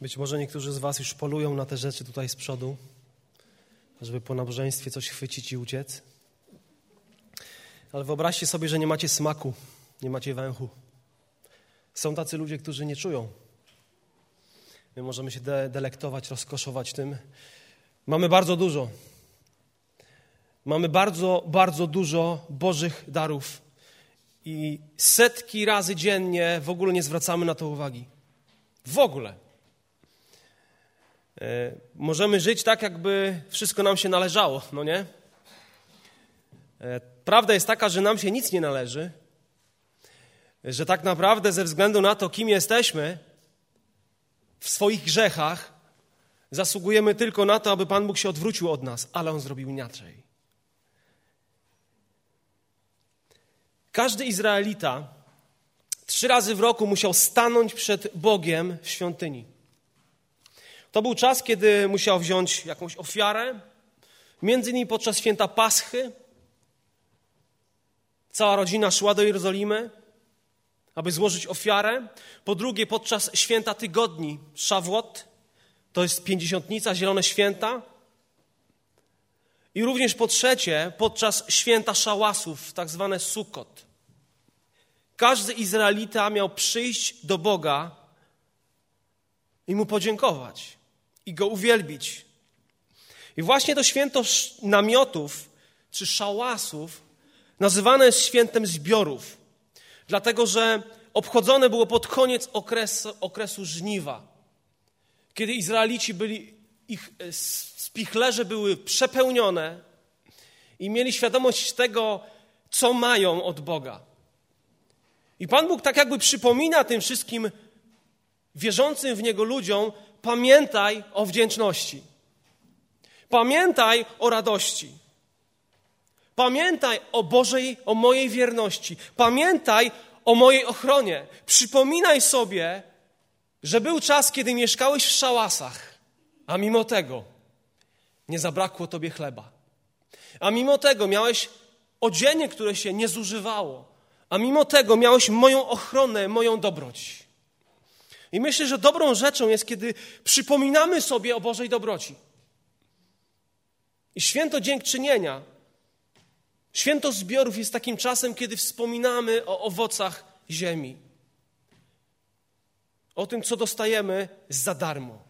Być może niektórzy z Was już polują na te rzeczy tutaj z przodu, żeby po nabożeństwie coś chwycić i uciec. Ale wyobraźcie sobie, że nie macie smaku, nie macie węchu. Są tacy ludzie, którzy nie czują. My możemy się de delektować, rozkoszować tym. Mamy bardzo dużo. Mamy bardzo, bardzo dużo Bożych darów. I setki razy dziennie w ogóle nie zwracamy na to uwagi. W ogóle. E, możemy żyć tak, jakby wszystko nam się należało, no nie? E, prawda jest taka, że nam się nic nie należy, że tak naprawdę ze względu na to, kim jesteśmy, w swoich grzechach, zasługujemy tylko na to, aby Pan Bóg się odwrócił od nas, ale On zrobił inaczej. Każdy Izraelita trzy razy w roku musiał stanąć przed Bogiem w świątyni. To był czas, kiedy musiał wziąć jakąś ofiarę, między innymi podczas święta Paschy. Cała rodzina szła do Jerozolimy, aby złożyć ofiarę. Po drugie, podczas święta tygodni, Szawłot, to jest pięćdziesiątnica, zielone święta. I również po trzecie, podczas święta szałasów, tak zwane Sukot. Każdy Izraelita miał przyjść do Boga i mu podziękować i go uwielbić. I właśnie to święto namiotów czy szałasów nazywane jest świętem zbiorów, dlatego że obchodzone było pod koniec okresu, okresu żniwa, kiedy Izraelici byli, ich e, spichlerze były przepełnione i mieli świadomość tego, co mają od Boga. I Pan Bóg tak jakby przypomina tym wszystkim wierzącym w Niego ludziom, pamiętaj o wdzięczności. Pamiętaj o radości. Pamiętaj o Bożej, o mojej wierności. Pamiętaj o mojej ochronie. Przypominaj sobie, że był czas, kiedy mieszkałeś w szałasach, a mimo tego nie zabrakło tobie chleba. A mimo tego miałeś odzienie, które się nie zużywało. A mimo tego miałeś moją ochronę, moją dobroć. I myślę, że dobrą rzeczą jest, kiedy przypominamy sobie o Bożej dobroci. I święto dziękczynienia, święto zbiorów jest takim czasem, kiedy wspominamy o owocach ziemi. O tym, co dostajemy za darmo.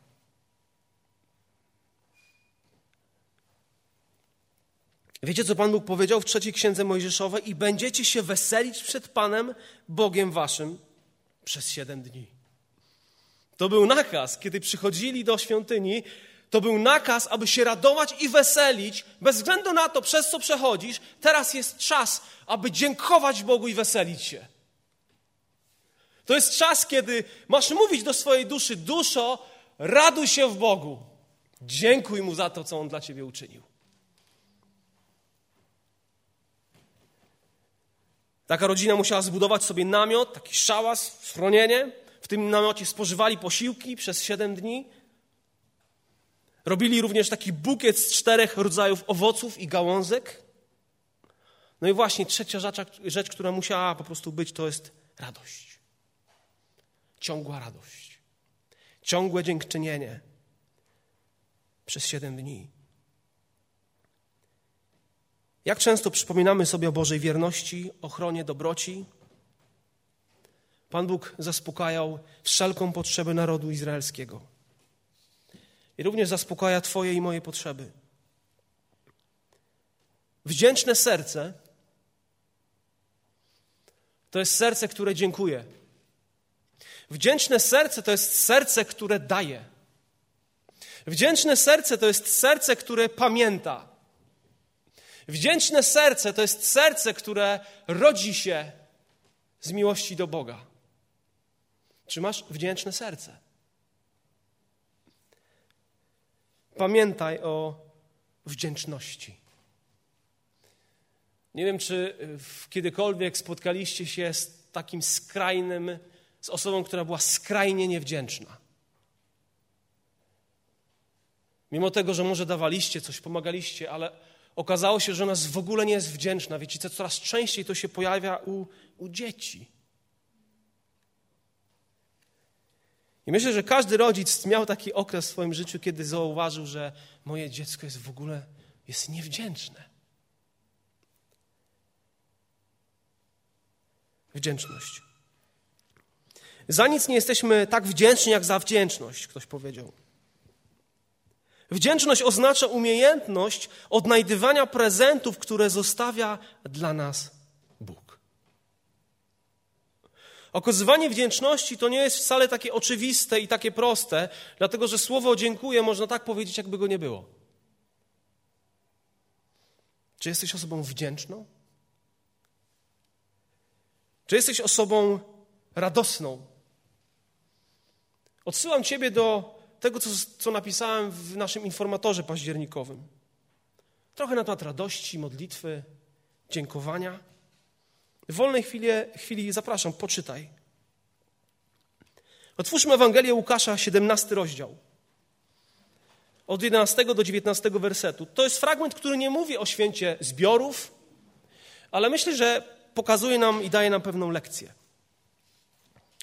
Wiecie, co Pan Bóg powiedział w trzeciej księdze Mojżeszowej? I będziecie się weselić przed Panem Bogiem Waszym przez siedem dni. To był nakaz, kiedy przychodzili do świątyni, to był nakaz, aby się radować i weselić, bez względu na to, przez co przechodzisz. Teraz jest czas, aby dziękować Bogu i weselić się. To jest czas, kiedy masz mówić do swojej duszy: Duszo, raduj się w Bogu. Dziękuj mu za to, co on dla ciebie uczynił. Taka rodzina musiała zbudować sobie namiot, taki szałas, schronienie. W tym namiocie spożywali posiłki przez siedem dni. Robili również taki bukiet z czterech rodzajów owoców i gałązek. No i właśnie trzecia rzecz, rzecz, która musiała po prostu być, to jest radość. Ciągła radość. Ciągłe dziękczynienie przez siedem dni. Jak często przypominamy sobie o Bożej wierności, ochronie, dobroci? Pan Bóg zaspokajał wszelką potrzebę narodu izraelskiego. I również zaspokaja Twoje i moje potrzeby. Wdzięczne serce to jest serce, które dziękuje. Wdzięczne serce to jest serce, które daje. Wdzięczne serce to jest serce, które pamięta. Wdzięczne serce to jest serce, które rodzi się z miłości do Boga. Czy masz wdzięczne serce? Pamiętaj o wdzięczności. Nie wiem, czy kiedykolwiek spotkaliście się z takim skrajnym, z osobą, która była skrajnie niewdzięczna. Mimo tego, że może dawaliście coś, pomagaliście, ale okazało się, że ona w ogóle nie jest wdzięczna. Wiecie, co coraz częściej to się pojawia u, u dzieci. I myślę, że każdy rodzic miał taki okres w swoim życiu, kiedy zauważył, że moje dziecko jest w ogóle jest niewdzięczne. Wdzięczność. Za nic nie jesteśmy tak wdzięczni, jak za wdzięczność, ktoś powiedział. Wdzięczność oznacza umiejętność odnajdywania prezentów, które zostawia dla nas Bóg. Okazywanie wdzięczności to nie jest wcale takie oczywiste i takie proste, dlatego że słowo dziękuję można tak powiedzieć, jakby go nie było. Czy jesteś osobą wdzięczną? Czy jesteś osobą radosną? Odsyłam Ciebie do tego, co, co napisałem w naszym informatorze październikowym. Trochę na temat radości, modlitwy, dziękowania. W wolnej chwili, chwili zapraszam, poczytaj. Otwórzmy Ewangelię Łukasza, 17 rozdział. Od 11 do 19 wersetu. To jest fragment, który nie mówi o święcie zbiorów, ale myślę, że pokazuje nam i daje nam pewną lekcję.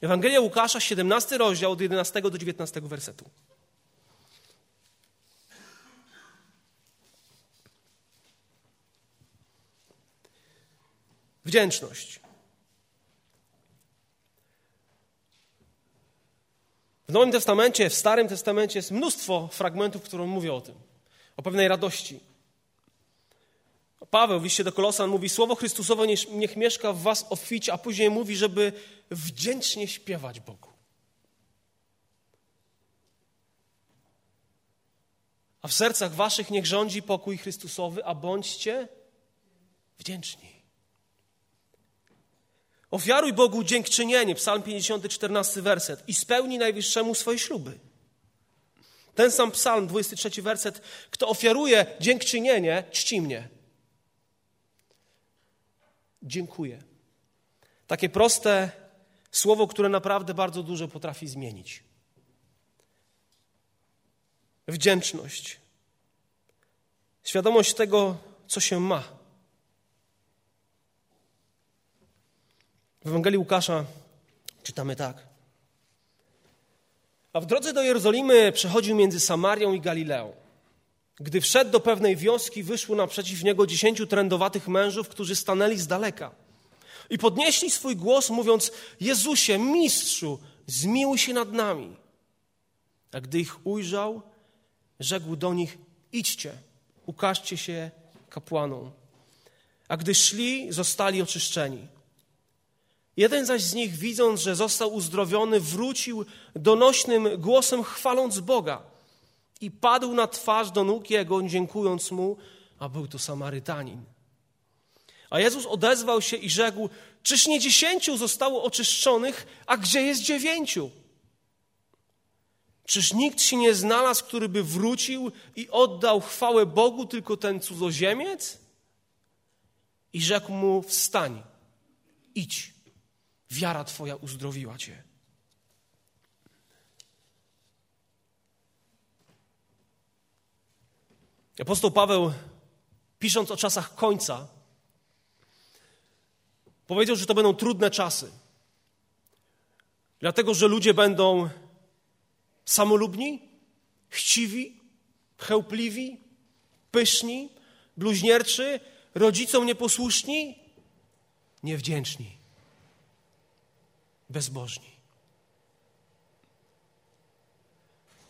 Ewangelia Łukasza, 17 rozdział, od 11 do 19 wersetu. Wdzięczność. W Nowym Testamencie, w Starym Testamencie jest mnóstwo fragmentów, które mówią o tym, o pewnej radości. Paweł w liście do Kolosan mówi, słowo Chrystusowe niech, mieszka w was obficie, a później mówi, żeby wdzięcznie śpiewać Bogu. A w sercach waszych niech rządzi pokój Chrystusowy, a bądźcie wdzięczni. Ofiaruj Bogu dziękczynienie, psalm 50, 14 werset i spełni Najwyższemu swoje śluby. Ten sam psalm, 23 werset, kto ofiaruje dziękczynienie, czci mnie. Dziękuję. Takie proste słowo, które naprawdę bardzo dużo potrafi zmienić. Wdzięczność. Świadomość tego, co się ma. W Ewangelii Łukasza czytamy tak. A w drodze do Jerozolimy przechodził między Samarią i Galileą. Gdy wszedł do pewnej wioski, wyszło naprzeciw niego dziesięciu trędowatych mężów, którzy stanęli z daleka. I podnieśli swój głos, mówiąc: Jezusie, mistrzu, zmiłuj się nad nami. A gdy ich ujrzał, rzekł do nich: Idźcie, ukażcie się kapłanom. A gdy szli, zostali oczyszczeni. Jeden zaś z nich, widząc, że został uzdrowiony, wrócił donośnym głosem, chwaląc Boga i padł na twarz do nóg Jego, dziękując Mu, a był to Samarytanin. A Jezus odezwał się i rzekł, czyż nie dziesięciu zostało oczyszczonych, a gdzie jest dziewięciu? Czyż nikt się nie znalazł, który by wrócił i oddał chwałę Bogu, tylko ten cudzoziemiec? I rzekł mu, wstań, idź Wiara Twoja uzdrowiła Cię. Apostoł Paweł, pisząc o czasach końca, powiedział, że to będą trudne czasy. Dlatego, że ludzie będą samolubni, chciwi, chełpliwi, pyszni, bluźnierczy, rodzicom nieposłuszni, niewdzięczni bezbożni.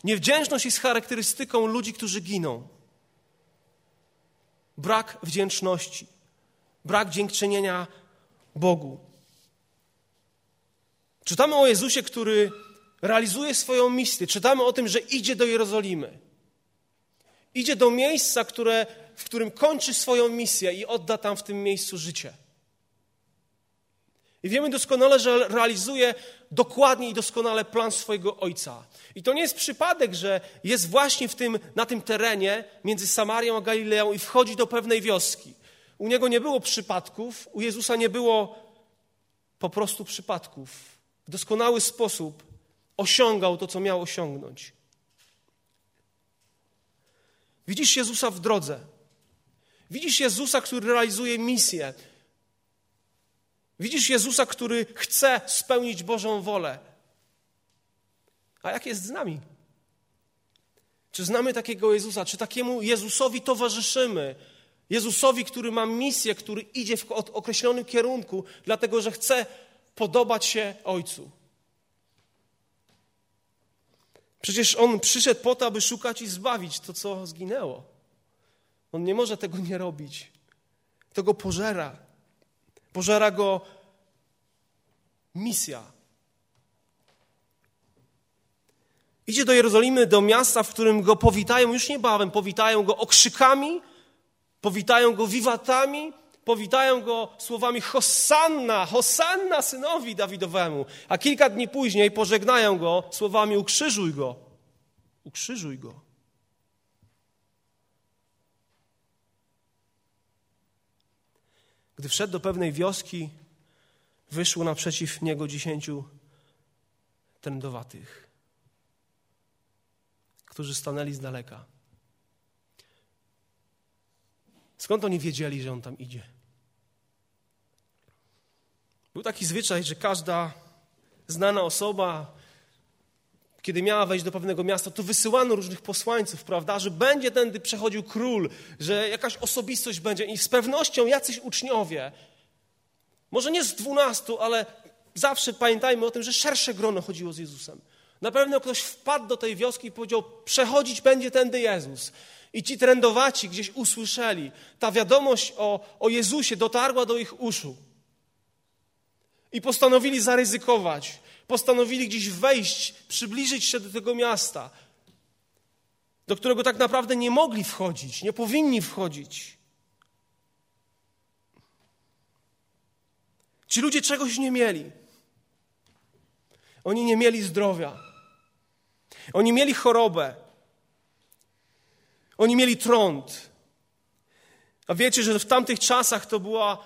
Niewdzięczność jest charakterystyką ludzi, którzy giną. Brak wdzięczności, brak dziękczynienia Bogu. Czytamy o Jezusie, który realizuje swoją misję. Czytamy o tym, że idzie do Jerozolimy. Idzie do miejsca, które, w którym kończy swoją misję i odda tam w tym miejscu życie. I wiemy doskonale, że realizuje dokładnie i doskonale plan swojego Ojca. I to nie jest przypadek, że jest właśnie w tym, na tym terenie między Samarią a Galileą i wchodzi do pewnej wioski. U Niego nie było przypadków, u Jezusa nie było po prostu przypadków. W doskonały sposób osiągał to, co miał osiągnąć. Widzisz Jezusa w drodze. Widzisz Jezusa, który realizuje misję. Widzisz Jezusa, który chce spełnić Bożą wolę. A jak jest z nami? Czy znamy takiego Jezusa? Czy takiemu Jezusowi towarzyszymy? Jezusowi, który ma misję, który idzie w określonym kierunku, dlatego że chce podobać się Ojcu. Przecież On przyszedł po to, aby szukać i zbawić to, co zginęło. On nie może tego nie robić. To go pożera. Pożera go misja. Idzie do Jerozolimy, do miasta, w którym go powitają już niebawem. Powitają go okrzykami, powitają go wiwatami, powitają go słowami Hosanna, Hosanna synowi Dawidowemu. A kilka dni później pożegnają go słowami ukrzyżuj go, ukrzyżuj go. Gdy wszedł do pewnej wioski, wyszło naprzeciw niego dziesięciu trędowatych, którzy stanęli z daleka. Skąd oni wiedzieli, że on tam idzie? Był taki zwyczaj, że każda znana osoba, kiedy miała wejść do pewnego miasta, to wysyłano różnych posłańców, prawda, że będzie tędy przechodził król, że jakaś osobistość będzie i z pewnością jacyś uczniowie, może nie z dwunastu, ale zawsze pamiętajmy o tym, że szersze grono chodziło z Jezusem. Na pewno ktoś wpadł do tej wioski i powiedział, przechodzić będzie tędy Jezus. I ci trędowaci gdzieś usłyszeli. Ta wiadomość o, o Jezusie dotarła do ich uszu. I postanowili zaryzykować. Postanowili gdzieś wejść, przybliżyć się do tego miasta, do którego tak naprawdę nie mogli wchodzić, nie powinni wchodzić. Ci ludzie czegoś nie mieli. Oni nie mieli zdrowia. Oni mieli chorobę. Oni mieli trąd. A wiecie, że w tamtych czasach to, była,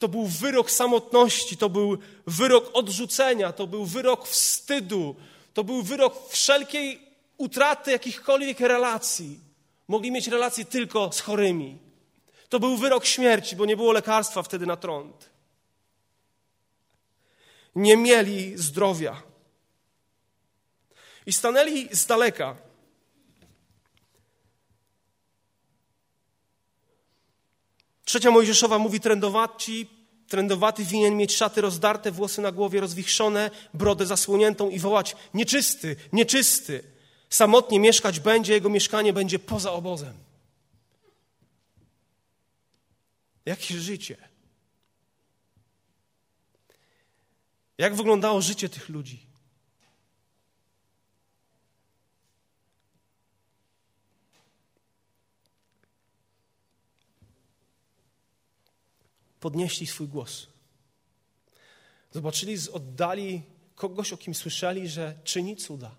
to był wyrok samotności, to był wyrok odrzucenia, to był wyrok wstydu, to był wyrok wszelkiej utraty jakichkolwiek relacji. Mogli mieć relacje tylko z chorymi. To był wyrok śmierci, bo nie było lekarstwa wtedy na trąd. Nie mieli zdrowia. I stanęli z daleka. Trzecia Mojżeszowa mówi trędowaci, trędowaty winien mieć szaty rozdarte, włosy na głowie rozwichrzone, brodę zasłoniętą i wołać nieczysty, nieczysty. Samotnie mieszkać będzie, jego mieszkanie będzie poza obozem. Jakie życie? Jak wyglądało życie tych ludzi? Podnieśli swój głos. Zobaczyli z oddali kogoś, o kim słyszeli, że czyni cuda.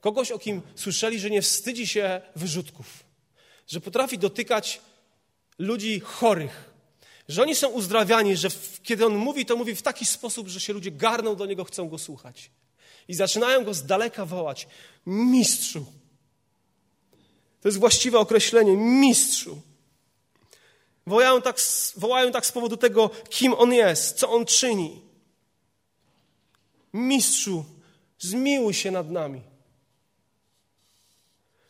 Kogoś, o kim słyszeli, że nie wstydzi się wyrzutków, że potrafi dotykać ludzi chorych, że oni są uzdrawiani, że kiedy on mówi, to mówi w taki sposób, że się ludzie garną do niego, chcą go słuchać. I zaczynają go z daleka wołać: Mistrzu. To jest właściwe określenie: Mistrzu. Wołają tak, wołają tak z powodu tego, kim On jest, co On czyni. Mistrzu, zmiłuj się nad nami.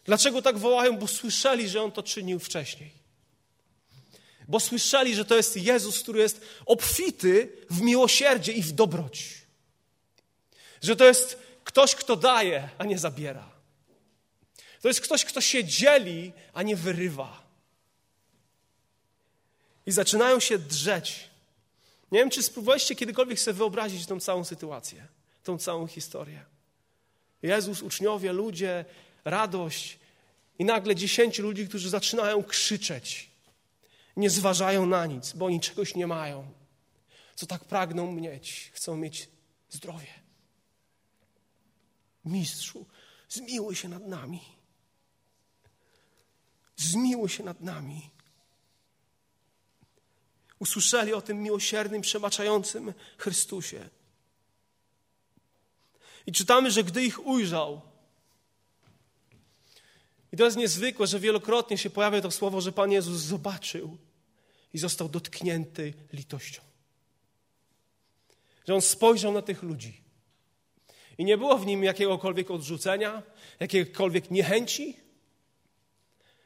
Dlaczego tak wołają? Bo słyszeli, że On to czynił wcześniej. Bo słyszeli, że to jest Jezus, który jest obfity w miłosierdzie i w dobroć. Że to jest ktoś, kto daje, a nie zabiera. To jest ktoś, kto się dzieli, a nie wyrywa i zaczynają się drzeć. Nie wiem, czy spróbowaliście kiedykolwiek sobie wyobrazić tą całą sytuację, tą całą historię. Jezus, uczniowie, ludzie, radość i nagle dziesięciu ludzi, którzy zaczynają krzyczeć. Nie zważają na nic, bo oni czegoś nie mają, co tak pragną mieć. Chcą mieć zdrowie. Mistrzu, zmiłuj się nad nami. Zmiłuj się nad nami usłyszeli o tym miłosiernym, przebaczającym Chrystusie. I czytamy, że gdy ich ujrzał, i to jest niezwykłe, że wielokrotnie się pojawia to słowo, że Pan Jezus zobaczył i został dotknięty litością. Że On spojrzał na tych ludzi I nie było w nim jakiegokolwiek odrzucenia, jakiejkolwiek niechęci,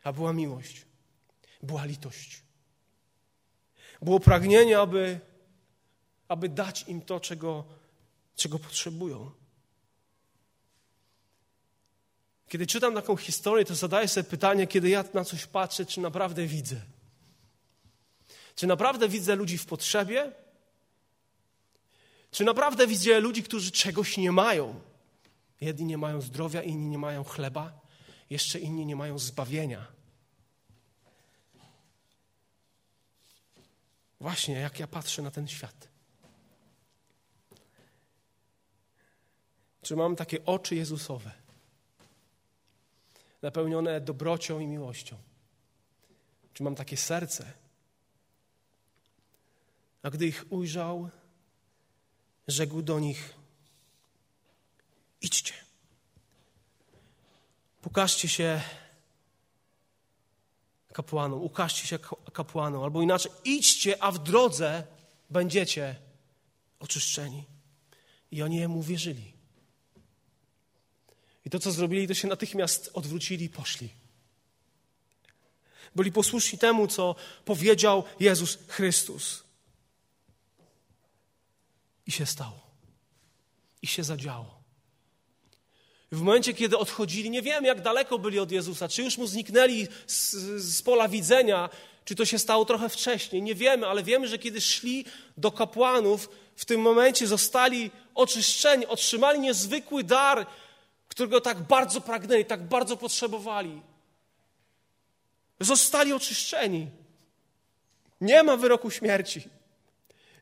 a była miłość, była litość. Było pragnienie, aby, aby dać im to, czego, czego potrzebują. Kiedy czytam taką historię, to zadaję sobie pytanie, kiedy ja na coś patrzę, czy naprawdę widzę. Czy naprawdę widzę ludzi w potrzebie? Czy naprawdę widzę ludzi, którzy czegoś nie mają? Jedni nie mają zdrowia, inni nie mają chleba, jeszcze inni nie mają zbawienia. Właśnie jak ja patrzę na ten świat. Czy mam takie oczy Jezusowe, napełnione dobrocią i miłością? Czy mam takie serce? A gdy ich ujrzał, rzekł do nich: Idźcie. Pokażcie się kapłanom, ukażcie się kapłanom, albo inaczej, idźcie, a w drodze będziecie oczyszczeni. I oni jemu wierzyli. I to, co zrobili, to się natychmiast odwrócili i poszli. Byli posłuszni temu, co powiedział Jezus Chrystus. I się stało. I się zadziało. W momencie, kiedy odchodzili, nie wiem, jak daleko byli od Jezusa, czy już mu zniknęli z, z, pola widzenia, czy to się stało trochę wcześniej, nie wiemy, ale wiemy, że kiedy szli do kapłanów, w tym momencie zostali oczyszczeni, otrzymali niezwykły dar, którego tak bardzo pragnęli, tak bardzo potrzebowali. Zostali oczyszczeni. Nie ma wyroku śmierci.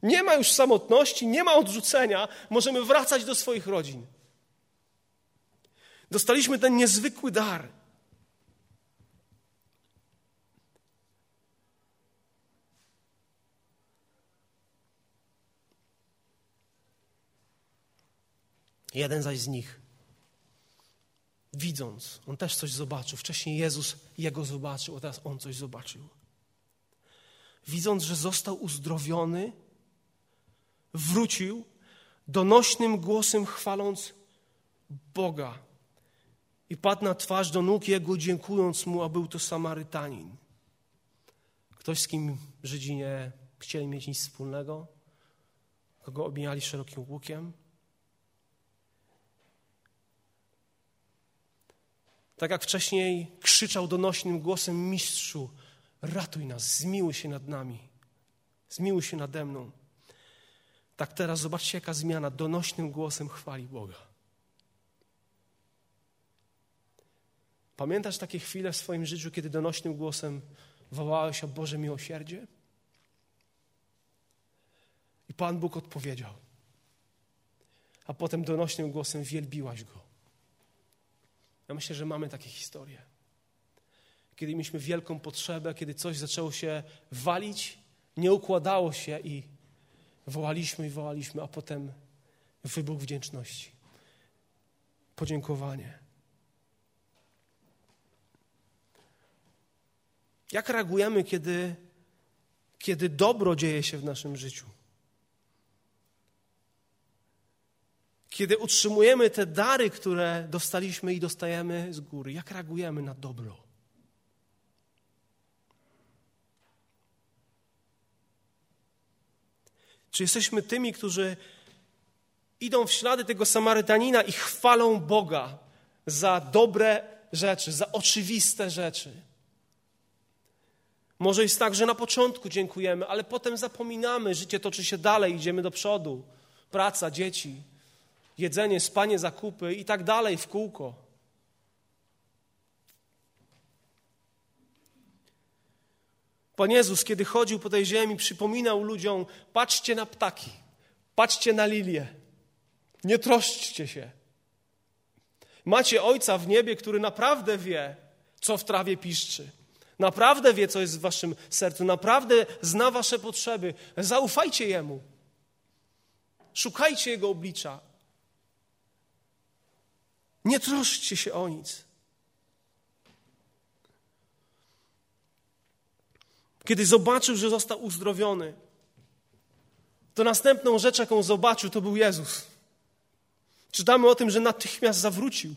Nie ma już samotności, nie ma odrzucenia. Możemy wracać do swoich rodzin. Dostaliśmy ten niezwykły dar. Jeden zaś z nich, widząc, on też coś zobaczył. Wcześniej Jezus jego zobaczył, a teraz on coś zobaczył. Widząc, że został uzdrowiony, wrócił, donośnym głosem chwaląc Boga. I padł na twarz do nóg Jego, dziękując Mu, a był to Samarytanin. Ktoś, z kim Żydzi nie chcieli mieć nic wspólnego, kogo obijali szerokim łukiem. Tak jak wcześniej krzyczał donośnym głosem mistrzu, ratuj nas, zmiłuj się nad nami, zmiłuj się nade mną. Tak teraz zobaczcie, jaka zmiana donośnym głosem chwali Boga. Pamiętasz takie chwile w swoim życiu, kiedy donośnym głosem wołałeś o Boże miłosierdzie? I Pan Bóg odpowiedział. A potem donośnym głosem wielbiłaś Go. Ja myślę, że mamy takie historie. Kiedy mieliśmy wielką potrzebę, kiedy coś zaczęło się walić, nie układało się i wołaliśmy i wołaliśmy, a potem wybuch wdzięczności. Podziękowanie. Jak reagujemy, kiedy, kiedy dobro dzieje się w naszym życiu? Kiedy utrzymujemy te dary, które dostaliśmy i dostajemy z góry, jak reagujemy na dobro? Czy jesteśmy tymi, którzy idą w ślady tego Samarytanina i chwalą Boga za dobre rzeczy, za oczywiste rzeczy? Może jest tak, że na początku dziękujemy, ale potem zapominamy, życie toczy się dalej, idziemy do przodu. Praca, dzieci, jedzenie, spanie, zakupy i tak dalej w kółko. Pan Jezus, kiedy chodził po tej ziemi, przypominał ludziom: patrzcie na ptaki, patrzcie na lilie, nie troszczcie się. Macie Ojca w niebie, który naprawdę wie, co w trawie piszczy. Naprawdę wie, co jest w waszym sercu, naprawdę zna wasze potrzeby. Zaufajcie Jemu. Szukajcie Jego oblicza. Nie troszczcie się o nic. Kiedy zobaczył, że został uzdrowiony, to następną rzecz, jaką zobaczył, to był Jezus. Czytamy o tym, że natychmiast zawrócił.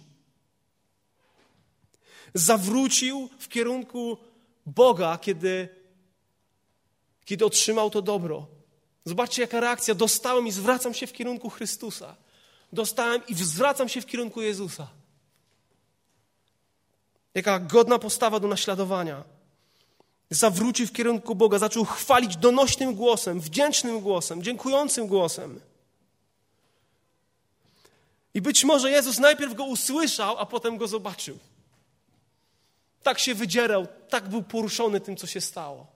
Zawrócił w kierunku Boga, kiedy, kiedy otrzymał to dobro. Zobaczcie, jaka reakcja. Dostałem i zwracam się w kierunku Chrystusa. Dostałem i zwracam się w kierunku Jezusa. Jaka godna postawa do naśladowania. Zawrócił w kierunku Boga, zaczął chwalić donośnym głosem, wdzięcznym głosem, dziękującym głosem. I być może Jezus najpierw go usłyszał, a potem go zobaczył. Tak się wydzierał, tak był poruszony tym, co się stało.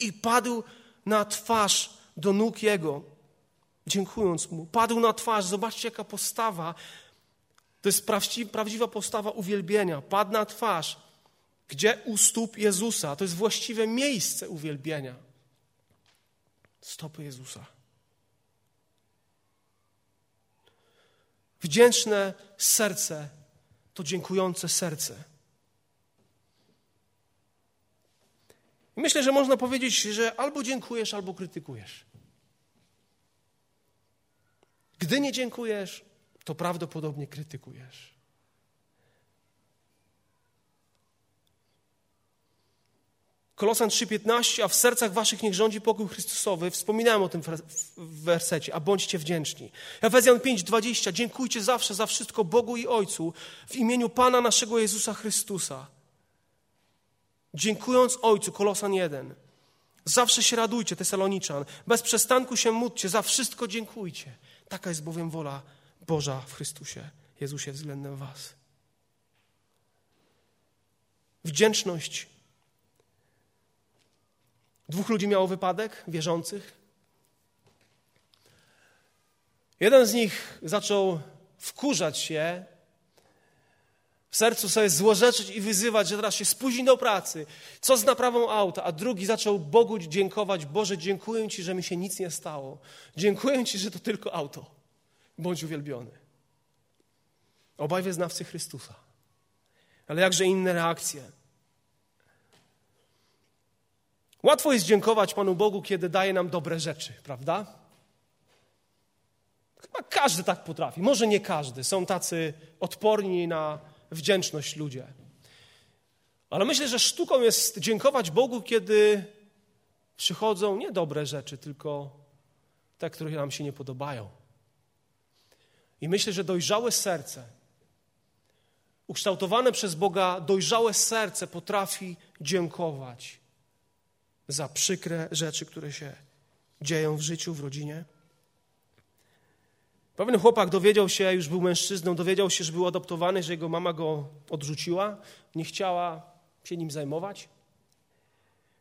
I padł na twarz do nóg Jego, dziękując Mu. Padł na twarz, zobaczcie jaka postawa. To jest prawdziwa postawa uwielbienia. Padł na twarz. Gdzie u stóp Jezusa? To jest właściwe miejsce uwielbienia. Stopy Jezusa. Wdzięczne serce to dziękujące serce. Myślę, że można powiedzieć, że albo dziękujesz, albo krytykujesz. Gdy nie dziękujesz, to prawdopodobnie krytykujesz. Kolosan 3,15, a w sercach waszych niech rządzi pokój Chrystusowy. Wspominałem o tym w wersecie, a bądźcie wdzięczni. Efezjan 5,20, dziękujcie zawsze za wszystko Bogu i Ojcu w imieniu Pana naszego Jezusa Chrystusa. Dziękując Ojcu, Kolosan 1. Zawsze się radujcie, Tesaloniczan. Bez przestanku się módlcie, za wszystko dziękujcie. Taka jest bowiem wola Boża w Chrystusie, Jezusie względem was. Wdzięczność Dwóch ludzi miało wypadek, wierzących. Jeden z nich zaczął wkurzać się, w sercu sobie złorzeczyć i wyzywać, że teraz się spóźni do pracy. Co z naprawą auta? A drugi zaczął Bogu dziękować. Boże, dziękuję Ci, że mi się nic nie stało. Dziękuję Ci, że to tylko auto. Bądź uwielbiony. Obaj wyznawcy Chrystusa. Ale jakże inne reakcje. Łatwo jest dziękować Panu Bogu, kiedy daje nam dobre rzeczy, prawda? Chyba każdy tak potrafi. Może nie każdy. Są tacy odporni na wdzięczność ludzie. Ale myślę, że sztuką jest dziękować Bogu, kiedy przychodzą nie dobre rzeczy, tylko te, które nam się nie podobają. I myślę, że dojrzałe serce, ukształtowane przez Boga, dojrzałe serce potrafi dziękować za przykre rzeczy, które się dzieją w życiu, w rodzinie. Pewien chłopak dowiedział się, już był mężczyzną, dowiedział się, że był adoptowany, że jego mama go odrzuciła, nie chciała się nim zajmować.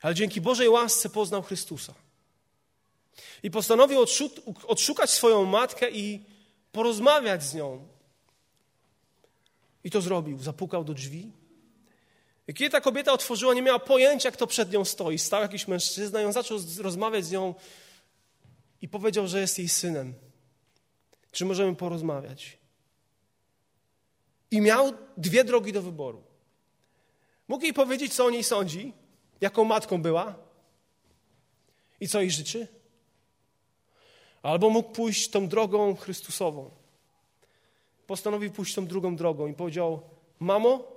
Ale dzięki Bożej łasce poznał Chrystusa. I postanowił odszukać swoją matkę i porozmawiać z nią. I to zrobił. Zapukał do drzwi i kiedy ta kobieta otworzyła, nie miała pojęcia, kto przed nią stoi. Stał jakiś mężczyzna i on zaczął rozmawiać z nią i powiedział, że jest jej synem. Czy możemy porozmawiać? I miał dwie drogi do wyboru. Mógł jej powiedzieć, co o niej sądzi, jaką matką była i co jej życzy. Albo mógł pójść tą drogą Chrystusową. Postanowił pójść tą drugą drogą i powiedział: Mamo,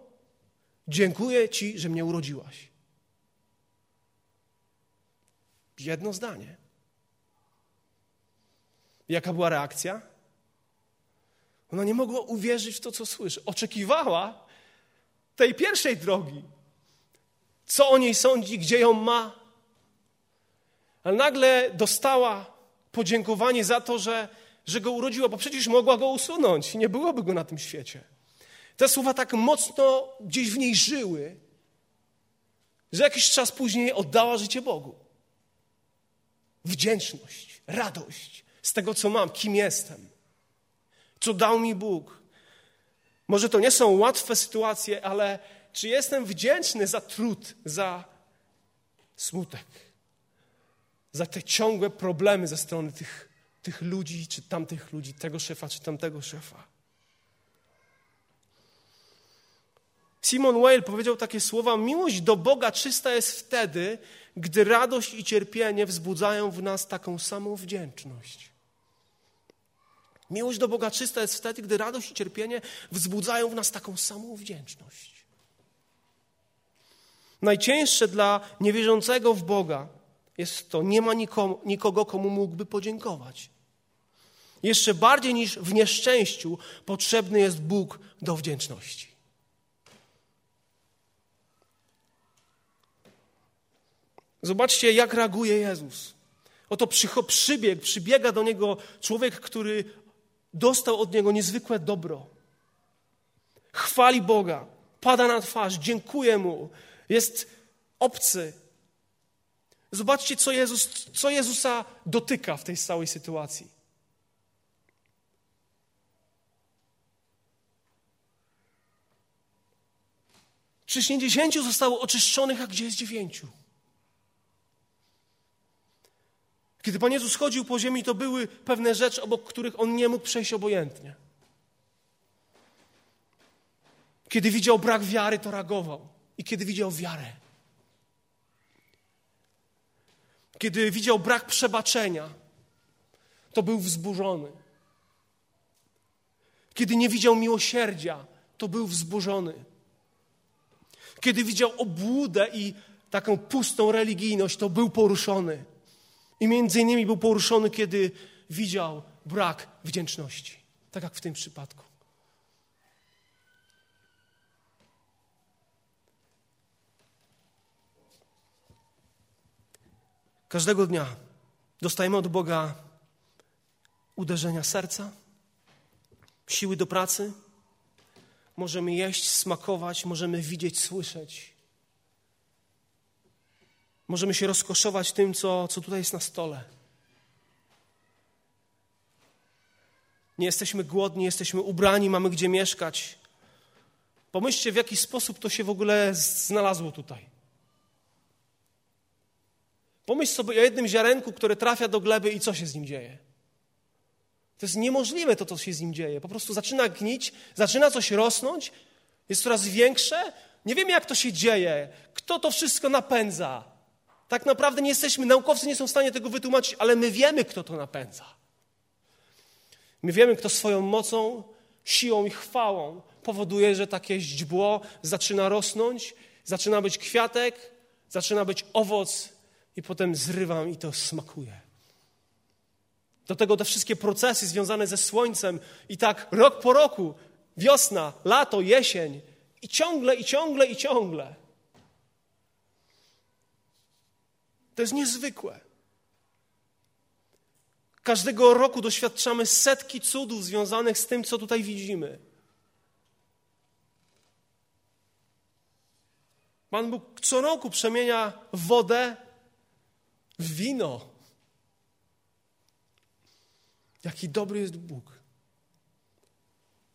Dziękuję Ci, że mnie urodziłaś. Jedno zdanie. Jaka była reakcja? Ona nie mogła uwierzyć w to, co słyszy. Oczekiwała tej pierwszej drogi. Co o niej sądzi, gdzie ją ma. Ale nagle dostała podziękowanie za to, że, że go urodziła, bo przecież mogła go usunąć i nie byłoby go na tym świecie. Te słowa tak mocno gdzieś w niej żyły, że jakiś czas później oddała życie Bogu. Wdzięczność, radość z tego, co mam, kim jestem, co dał mi Bóg. Może to nie są łatwe sytuacje, ale czy jestem wdzięczny za trud, za smutek, za te ciągłe problemy ze strony tych, tych ludzi, czy tamtych ludzi, tego szefa, czy tamtego szefa? Simon Weil powiedział takie słowa: Miłość do Boga czysta jest wtedy, gdy radość i cierpienie wzbudzają w nas taką samą wdzięczność. Miłość do Boga czysta jest wtedy, gdy radość i cierpienie wzbudzają w nas taką samą wdzięczność. Najcięższe dla niewierzącego w Boga jest to, nie ma nikomu, nikogo, komu mógłby podziękować. Jeszcze bardziej niż w nieszczęściu potrzebny jest Bóg do wdzięczności. Zobaczcie, jak reaguje Jezus. Oto przybieg, przybiega do niego człowiek, który dostał od niego niezwykłe dobro. Chwali Boga, pada na twarz, dziękuję mu, jest obcy. Zobaczcie, co, Jezus, co Jezusa dotyka w tej całej sytuacji. Czyż nie dziesięciu zostało oczyszczonych, a gdzie jest dziewięciu? Kiedy Pan Jezus chodził po ziemi, to były pewne rzeczy, obok których On nie mógł przejść obojętnie. Kiedy widział brak wiary, to reagował. I kiedy widział wiarę. Kiedy widział brak przebaczenia, to był wzburzony. Kiedy nie widział miłosierdzia, to był wzburzony. Kiedy widział obłudę i taką pustą religijność, to był poruszony. I między innymi był poruszony, kiedy widział brak wdzięczności. Tak jak w tym przypadku. Każdego dnia dostajemy od Boga uderzenia serca, siły do pracy. Możemy jeść, smakować, możemy widzieć, słyszeć. Możemy się rozkoszować tym, co, co tutaj jest na stole. Nie jesteśmy głodni, jesteśmy ubrani, mamy gdzie mieszkać. Pomyślcie, w jaki sposób to się w ogóle znalazło tutaj. Pomyśl sobie o jednym ziarenku, które trafia do gleby i co się z nim dzieje. To jest niemożliwe to, co się z nim dzieje. Po prostu zaczyna gnić, zaczyna coś rosnąć, jest coraz większe. Nie wiemy, jak to się dzieje, kto to wszystko napędza. Tak naprawdę nie jesteśmy, naukowcy nie są w stanie tego wytłumaczyć, ale my wiemy, kto to napędza. My wiemy, kto swoją mocą, siłą i chwałą powoduje, że takie źdźbło zaczyna rosnąć, zaczyna być kwiatek, zaczyna być owoc i potem zrywam i to smakuje. Do tego te wszystkie procesy związane ze słońcem i tak rok po roku, wiosna, lato, jesień i ciągle, i ciągle, i ciągle. To jest niezwykłe. Każdego roku doświadczamy setki cudów związanych z tym, co tutaj widzimy. Pan Bóg co roku przemienia wodę w wino. Jaki dobry jest Bóg.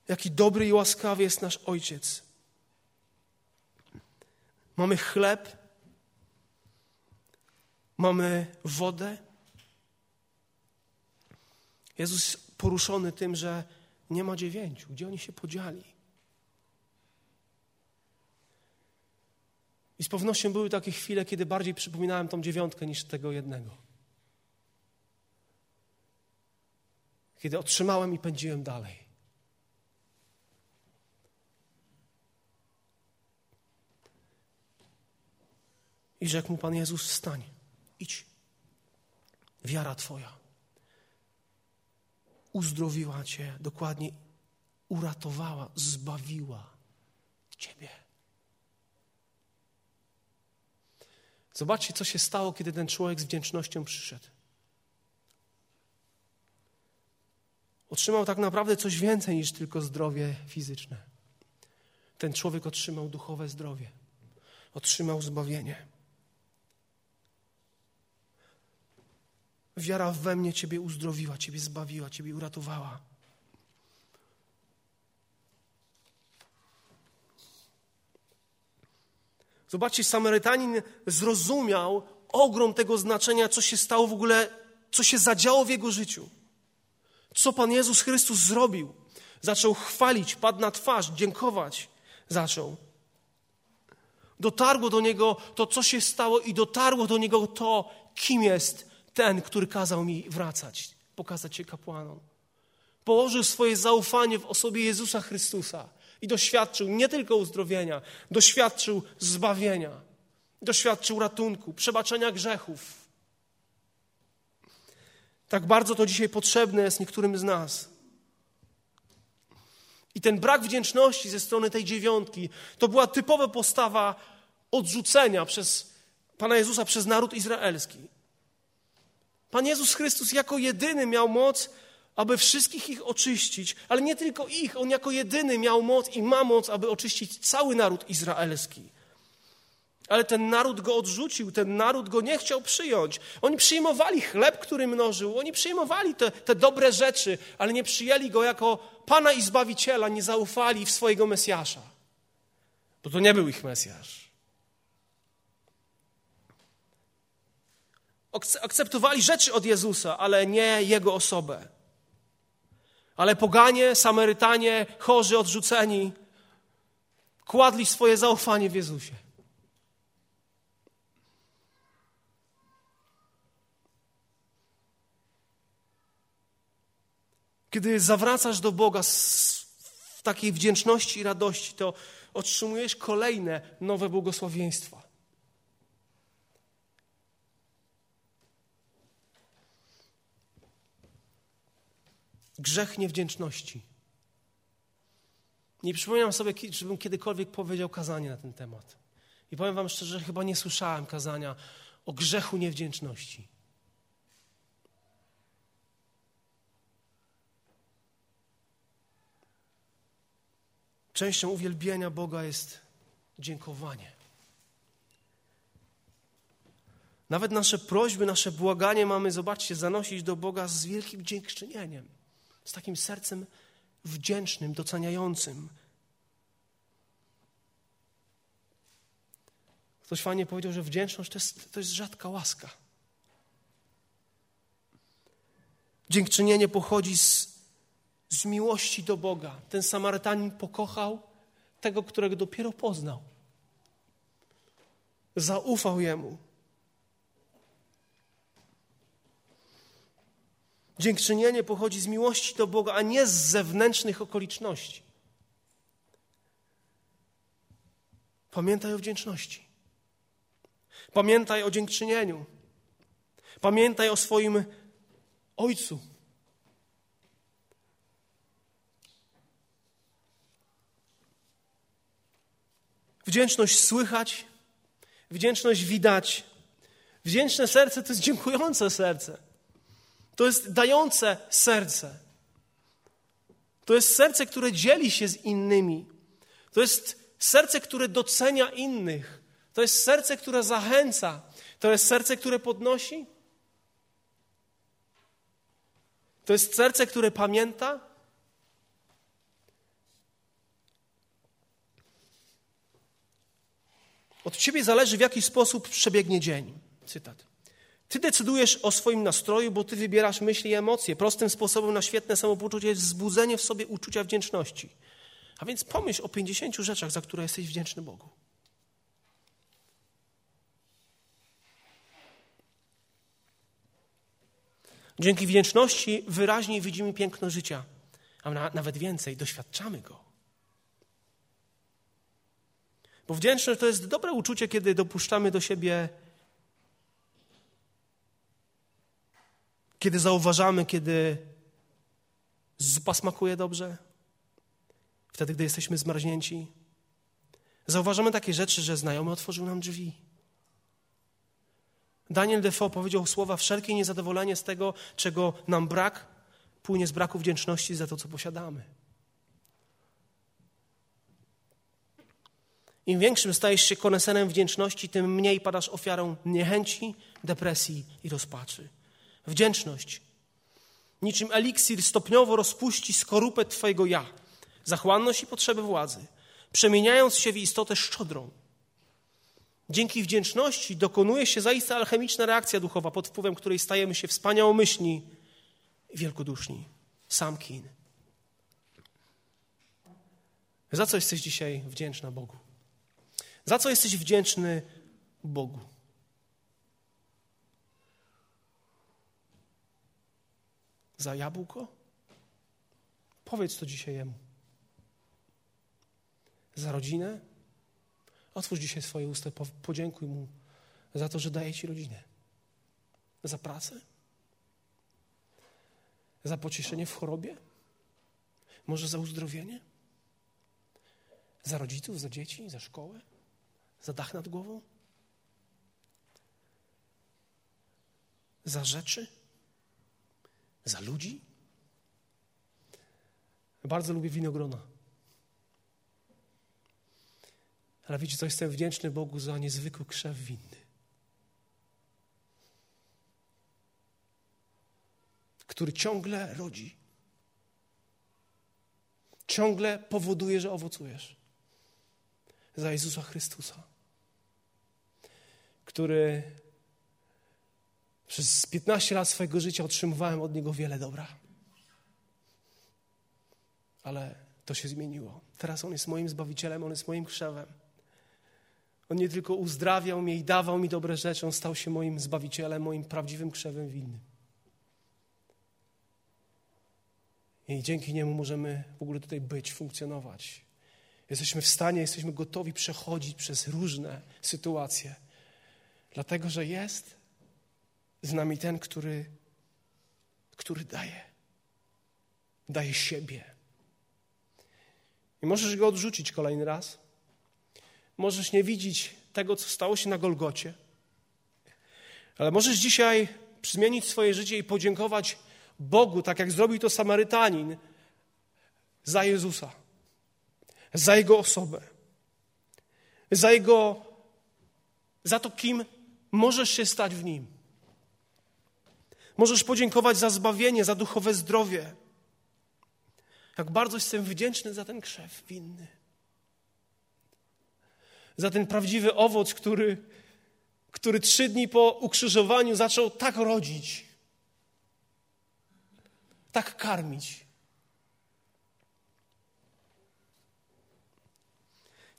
Jaki dobry i łaskawy jest nasz Ojciec. Mamy chleb, mamy wodę. Jezus poruszony tym, że nie ma dziewięciu. Gdzie oni się podzieli? I z pewnością były takie chwile, kiedy bardziej przypominałem tą dziewiątkę niż tego jednego. Kiedy otrzymałem i pędziłem dalej. I rzekł mu Pan Jezus: Wstań, idź. Wiara Twoja uzdrowiła Cię, dokładnie uratowała, zbawiła Ciebie. Zobaczcie, co się stało, kiedy ten człowiek z wdzięcznością przyszedł. Otrzymał tak naprawdę coś więcej niż tylko zdrowie fizyczne. Ten człowiek otrzymał duchowe zdrowie, otrzymał zbawienie. Wiara we mnie Ciebie uzdrowiła, Ciebie zbawiła, Ciebie uratowała. Zobaczcie, Samarytanin zrozumiał ogrom tego znaczenia, co się stało w ogóle, co się zadziało w jego życiu. Co Pan Jezus Chrystus zrobił. Zaczął chwalić, padł na twarz, dziękować zaczął. Dotarło do niego to, co się stało, i dotarło do niego to, kim jest ten, który kazał mi wracać, pokazać się kapłanom. Położył swoje zaufanie w osobie Jezusa Chrystusa i doświadczył nie tylko uzdrowienia, doświadczył zbawienia, doświadczył ratunku, przebaczenia grzechów. Tak bardzo to dzisiaj potrzebne jest niektórym z nas. I ten brak wdzięczności ze strony tej dziewiątki to była typowa postawa odrzucenia przez Pana Jezusa przez naród izraelski. Pan Jezus Chrystus jako jedyny miał moc, aby wszystkich ich oczyścić, ale nie tylko ich, on jako jedyny miał moc i ma moc, aby oczyścić cały naród izraelski. Ale ten naród go odrzucił, ten naród go nie chciał przyjąć. Oni przyjmowali chleb, który mnożył, oni przyjmowali te, te dobre rzeczy, ale nie przyjęli go jako Pana i Zbawiciela, nie zaufali w swojego Mesjasza. Bo to nie był ich Mesjasz. Akceptowali rzeczy od Jezusa, ale nie Jego osobę. Ale poganie, Samarytanie, chorzy, odrzuceni, kładli swoje zaufanie w Jezusie. Kiedy zawracasz do Boga w takiej wdzięczności i radości, to otrzymujesz kolejne nowe błogosławieństwa. Grzech niewdzięczności. Nie przypominam sobie, żebym kiedykolwiek powiedział kazanie na ten temat. I powiem Wam szczerze, że chyba nie słyszałem kazania o grzechu niewdzięczności. Częścią uwielbienia Boga jest dziękowanie. Nawet nasze prośby, nasze błaganie mamy, zobaczcie, zanosić do Boga z wielkim dziękczynieniem, z takim sercem wdzięcznym, doceniającym. Ktoś fajnie powiedział, że wdzięczność to jest, to jest rzadka łaska. Dziękczynienie pochodzi z z miłości do Boga. Ten Samarytanin pokochał tego, którego dopiero poznał. Zaufał jemu. Dziękczynienie pochodzi z miłości do Boga, a nie z zewnętrznych okoliczności. Pamiętaj o wdzięczności. Pamiętaj o dziękczynieniu. Pamiętaj o swoim Ojcu, Wdzięczność słychać, wdzięczność widać. Wdzięczne serce to jest dziękujące serce. To jest dające serce. To jest serce, które dzieli się z innymi. To jest serce, które docenia innych. To jest serce, które zachęca. To jest serce, które podnosi. To jest serce, które pamięta. Od ciebie zależy, w jaki sposób przebiegnie dzień. Cytat. Ty decydujesz o swoim nastroju, bo ty wybierasz myśli i emocje. Prostym sposobem na świetne samopoczucie jest wzbudzenie w sobie uczucia wdzięczności. A więc pomyśl o 50 rzeczach, za które jesteś wdzięczny Bogu. Dzięki wdzięczności wyraźniej widzimy piękno życia, a nawet więcej, doświadczamy go. Bo wdzięczność to jest dobre uczucie, kiedy dopuszczamy do siebie, kiedy zauważamy, kiedy zupa smakuje dobrze, wtedy, gdy jesteśmy zmarznięci. Zauważamy takie rzeczy, że znajomy otworzył nam drzwi. Daniel Defoe powiedział słowa: Wszelkie niezadowolenie z tego, czego nam brak, płynie z braku wdzięczności za to, co posiadamy. Im większym stajesz się konesenem wdzięczności, tym mniej padasz ofiarą niechęci, depresji i rozpaczy. Wdzięczność, niczym eliksir, stopniowo rozpuści skorupę Twojego ja, zachłanność i potrzeby władzy, przemieniając się w istotę szczodrą. Dzięki wdzięczności dokonuje się zaiste alchemiczna reakcja duchowa, pod wpływem której stajemy się wspaniałomyślni i wielkoduszni. Sam kin. Za co jesteś dzisiaj wdzięczna Bogu? Za co jesteś wdzięczny Bogu? Za jabłko? Powiedz to dzisiaj Jemu. Za rodzinę? Otwórz dzisiaj swoje usta, podziękuj Mu za to, że daje Ci rodzinę. Za pracę? Za pocieszenie w chorobie? Może za uzdrowienie? Za rodziców, za dzieci, za szkołę? Za dach nad głową? Za rzeczy? Za ludzi? Bardzo lubię winogrona. Ale wiecie co, jestem wdzięczny Bogu za niezwykły krzew winny. Który ciągle rodzi. Ciągle powoduje, że owocujesz. Za Jezusa Chrystusa. Który przez 15 lat swojego życia otrzymywałem od Niego wiele dobra. Ale to się zmieniło. Teraz On jest moim Zbawicielem, On jest moim krzewem. On nie tylko uzdrawiał mnie i dawał mi dobre rzeczy, On stał się moim Zbawicielem, moim prawdziwym krzewem winnym. I dzięki Niemu możemy w ogóle tutaj być, funkcjonować. Jesteśmy w stanie, jesteśmy gotowi przechodzić przez różne sytuacje, dlatego że jest z nami ten, który, który daje. Daje siebie. I możesz go odrzucić kolejny raz. Możesz nie widzieć tego, co stało się na Golgocie. Ale możesz dzisiaj zmienić swoje życie i podziękować Bogu, tak jak zrobił to Samarytanin, za Jezusa, za Jego osobę, za Jego, za to, kim możesz się stać w Nim. Możesz podziękować za zbawienie, za duchowe zdrowie. Jak bardzo jestem wdzięczny za ten krzew winny. Za ten prawdziwy owoc, który, który trzy dni po ukrzyżowaniu zaczął tak rodzić, tak karmić.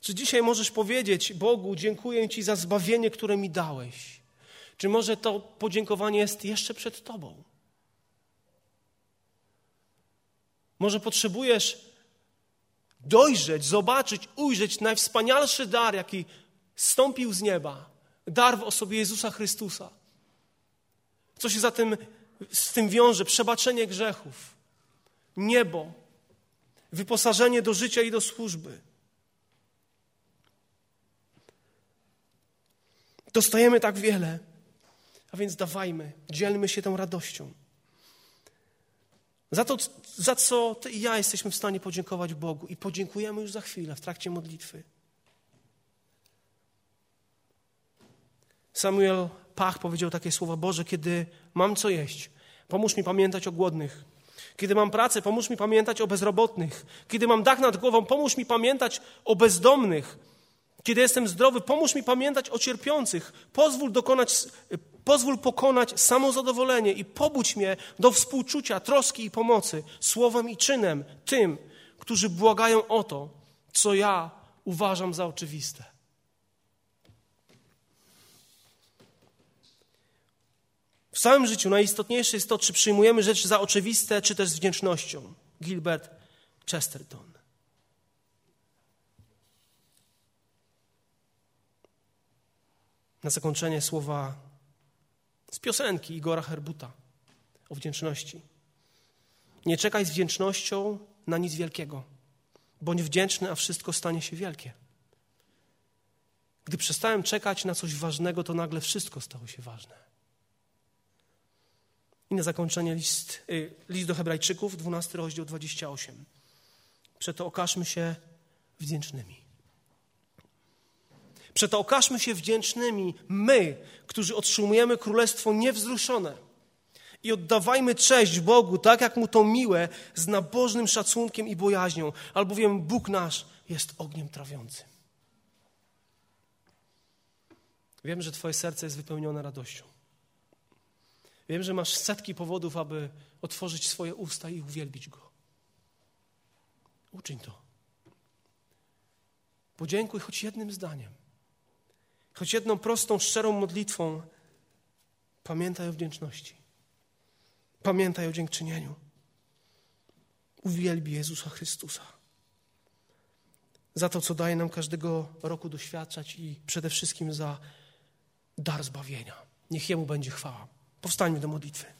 Czy dzisiaj możesz powiedzieć Bogu, dziękuję Ci za zbawienie, które mi dałeś? Czy może to podziękowanie jest jeszcze przed Tobą? Może potrzebujesz dojrzeć, zobaczyć, ujrzeć najwspanialszy dar, jaki stąpił z nieba. Dar w osobie Jezusa Chrystusa. Co się za tym, z tym wiąże? Przebaczenie grzechów, niebo, wyposażenie do życia i do służby. Dostajemy tak wiele. A więc dawajmy, dzielmy się tą radością. Za to, za co ty i ja jesteśmy w stanie podziękować Bogu i podziękujemy już za chwilę w trakcie modlitwy. Samuel Pach powiedział takie słowa: Boże, kiedy mam co jeść, pomóż mi pamiętać o głodnych. Kiedy mam pracę, pomóż mi pamiętać o bezrobotnych. Kiedy mam dach nad głową, pomóż mi pamiętać o bezdomnych. Kiedy jestem zdrowy, pomóż mi pamiętać o cierpiących. Pozwól dokonać, Pozwól pokonać samozadowolenie i pobudź mnie do współczucia, troski i pomocy słowem i czynem tym, którzy błagają o to, co ja uważam za oczywiste. W całym życiu najistotniejsze jest to, czy przyjmujemy rzeczy za oczywiste, czy też z wdzięcznością. Gilbert Chesterton. Na zakończenie słowa z piosenki Igora Herbuta o wdzięczności. Nie czekaj z wdzięcznością na nic wielkiego. Bądź wdzięczny, a wszystko stanie się wielkie. Gdy przestałem czekać na coś ważnego, to nagle wszystko stało się ważne. I na zakończenie list, y, list do Hebrajczyków, 12 rozdział 28. Przeto okażmy się wdzięcznymi. Przeto okażmy się wdzięcznymi my, którzy otrzymujemy królestwo niewzruszone. I oddawajmy cześć Bogu, tak jak mu to miłe, z nabożnym szacunkiem i bojaźnią, albowiem Bóg nasz jest ogniem trawiącym. Wiem, że Twoje serce jest wypełnione radością. Wiem, że masz setki powodów, aby otworzyć swoje usta i uwielbić Go. Uczyń to. Podziękuj choć jednym zdaniem. Choć jedną prostą, szczerą modlitwą, pamiętaj o wdzięczności. Pamiętaj o dziękczynieniu. uwielbi Jezusa Chrystusa. Za to, co daje nam każdego roku doświadczać i przede wszystkim za dar zbawienia. Niech Jemu będzie chwała. Powstańmy do modlitwy.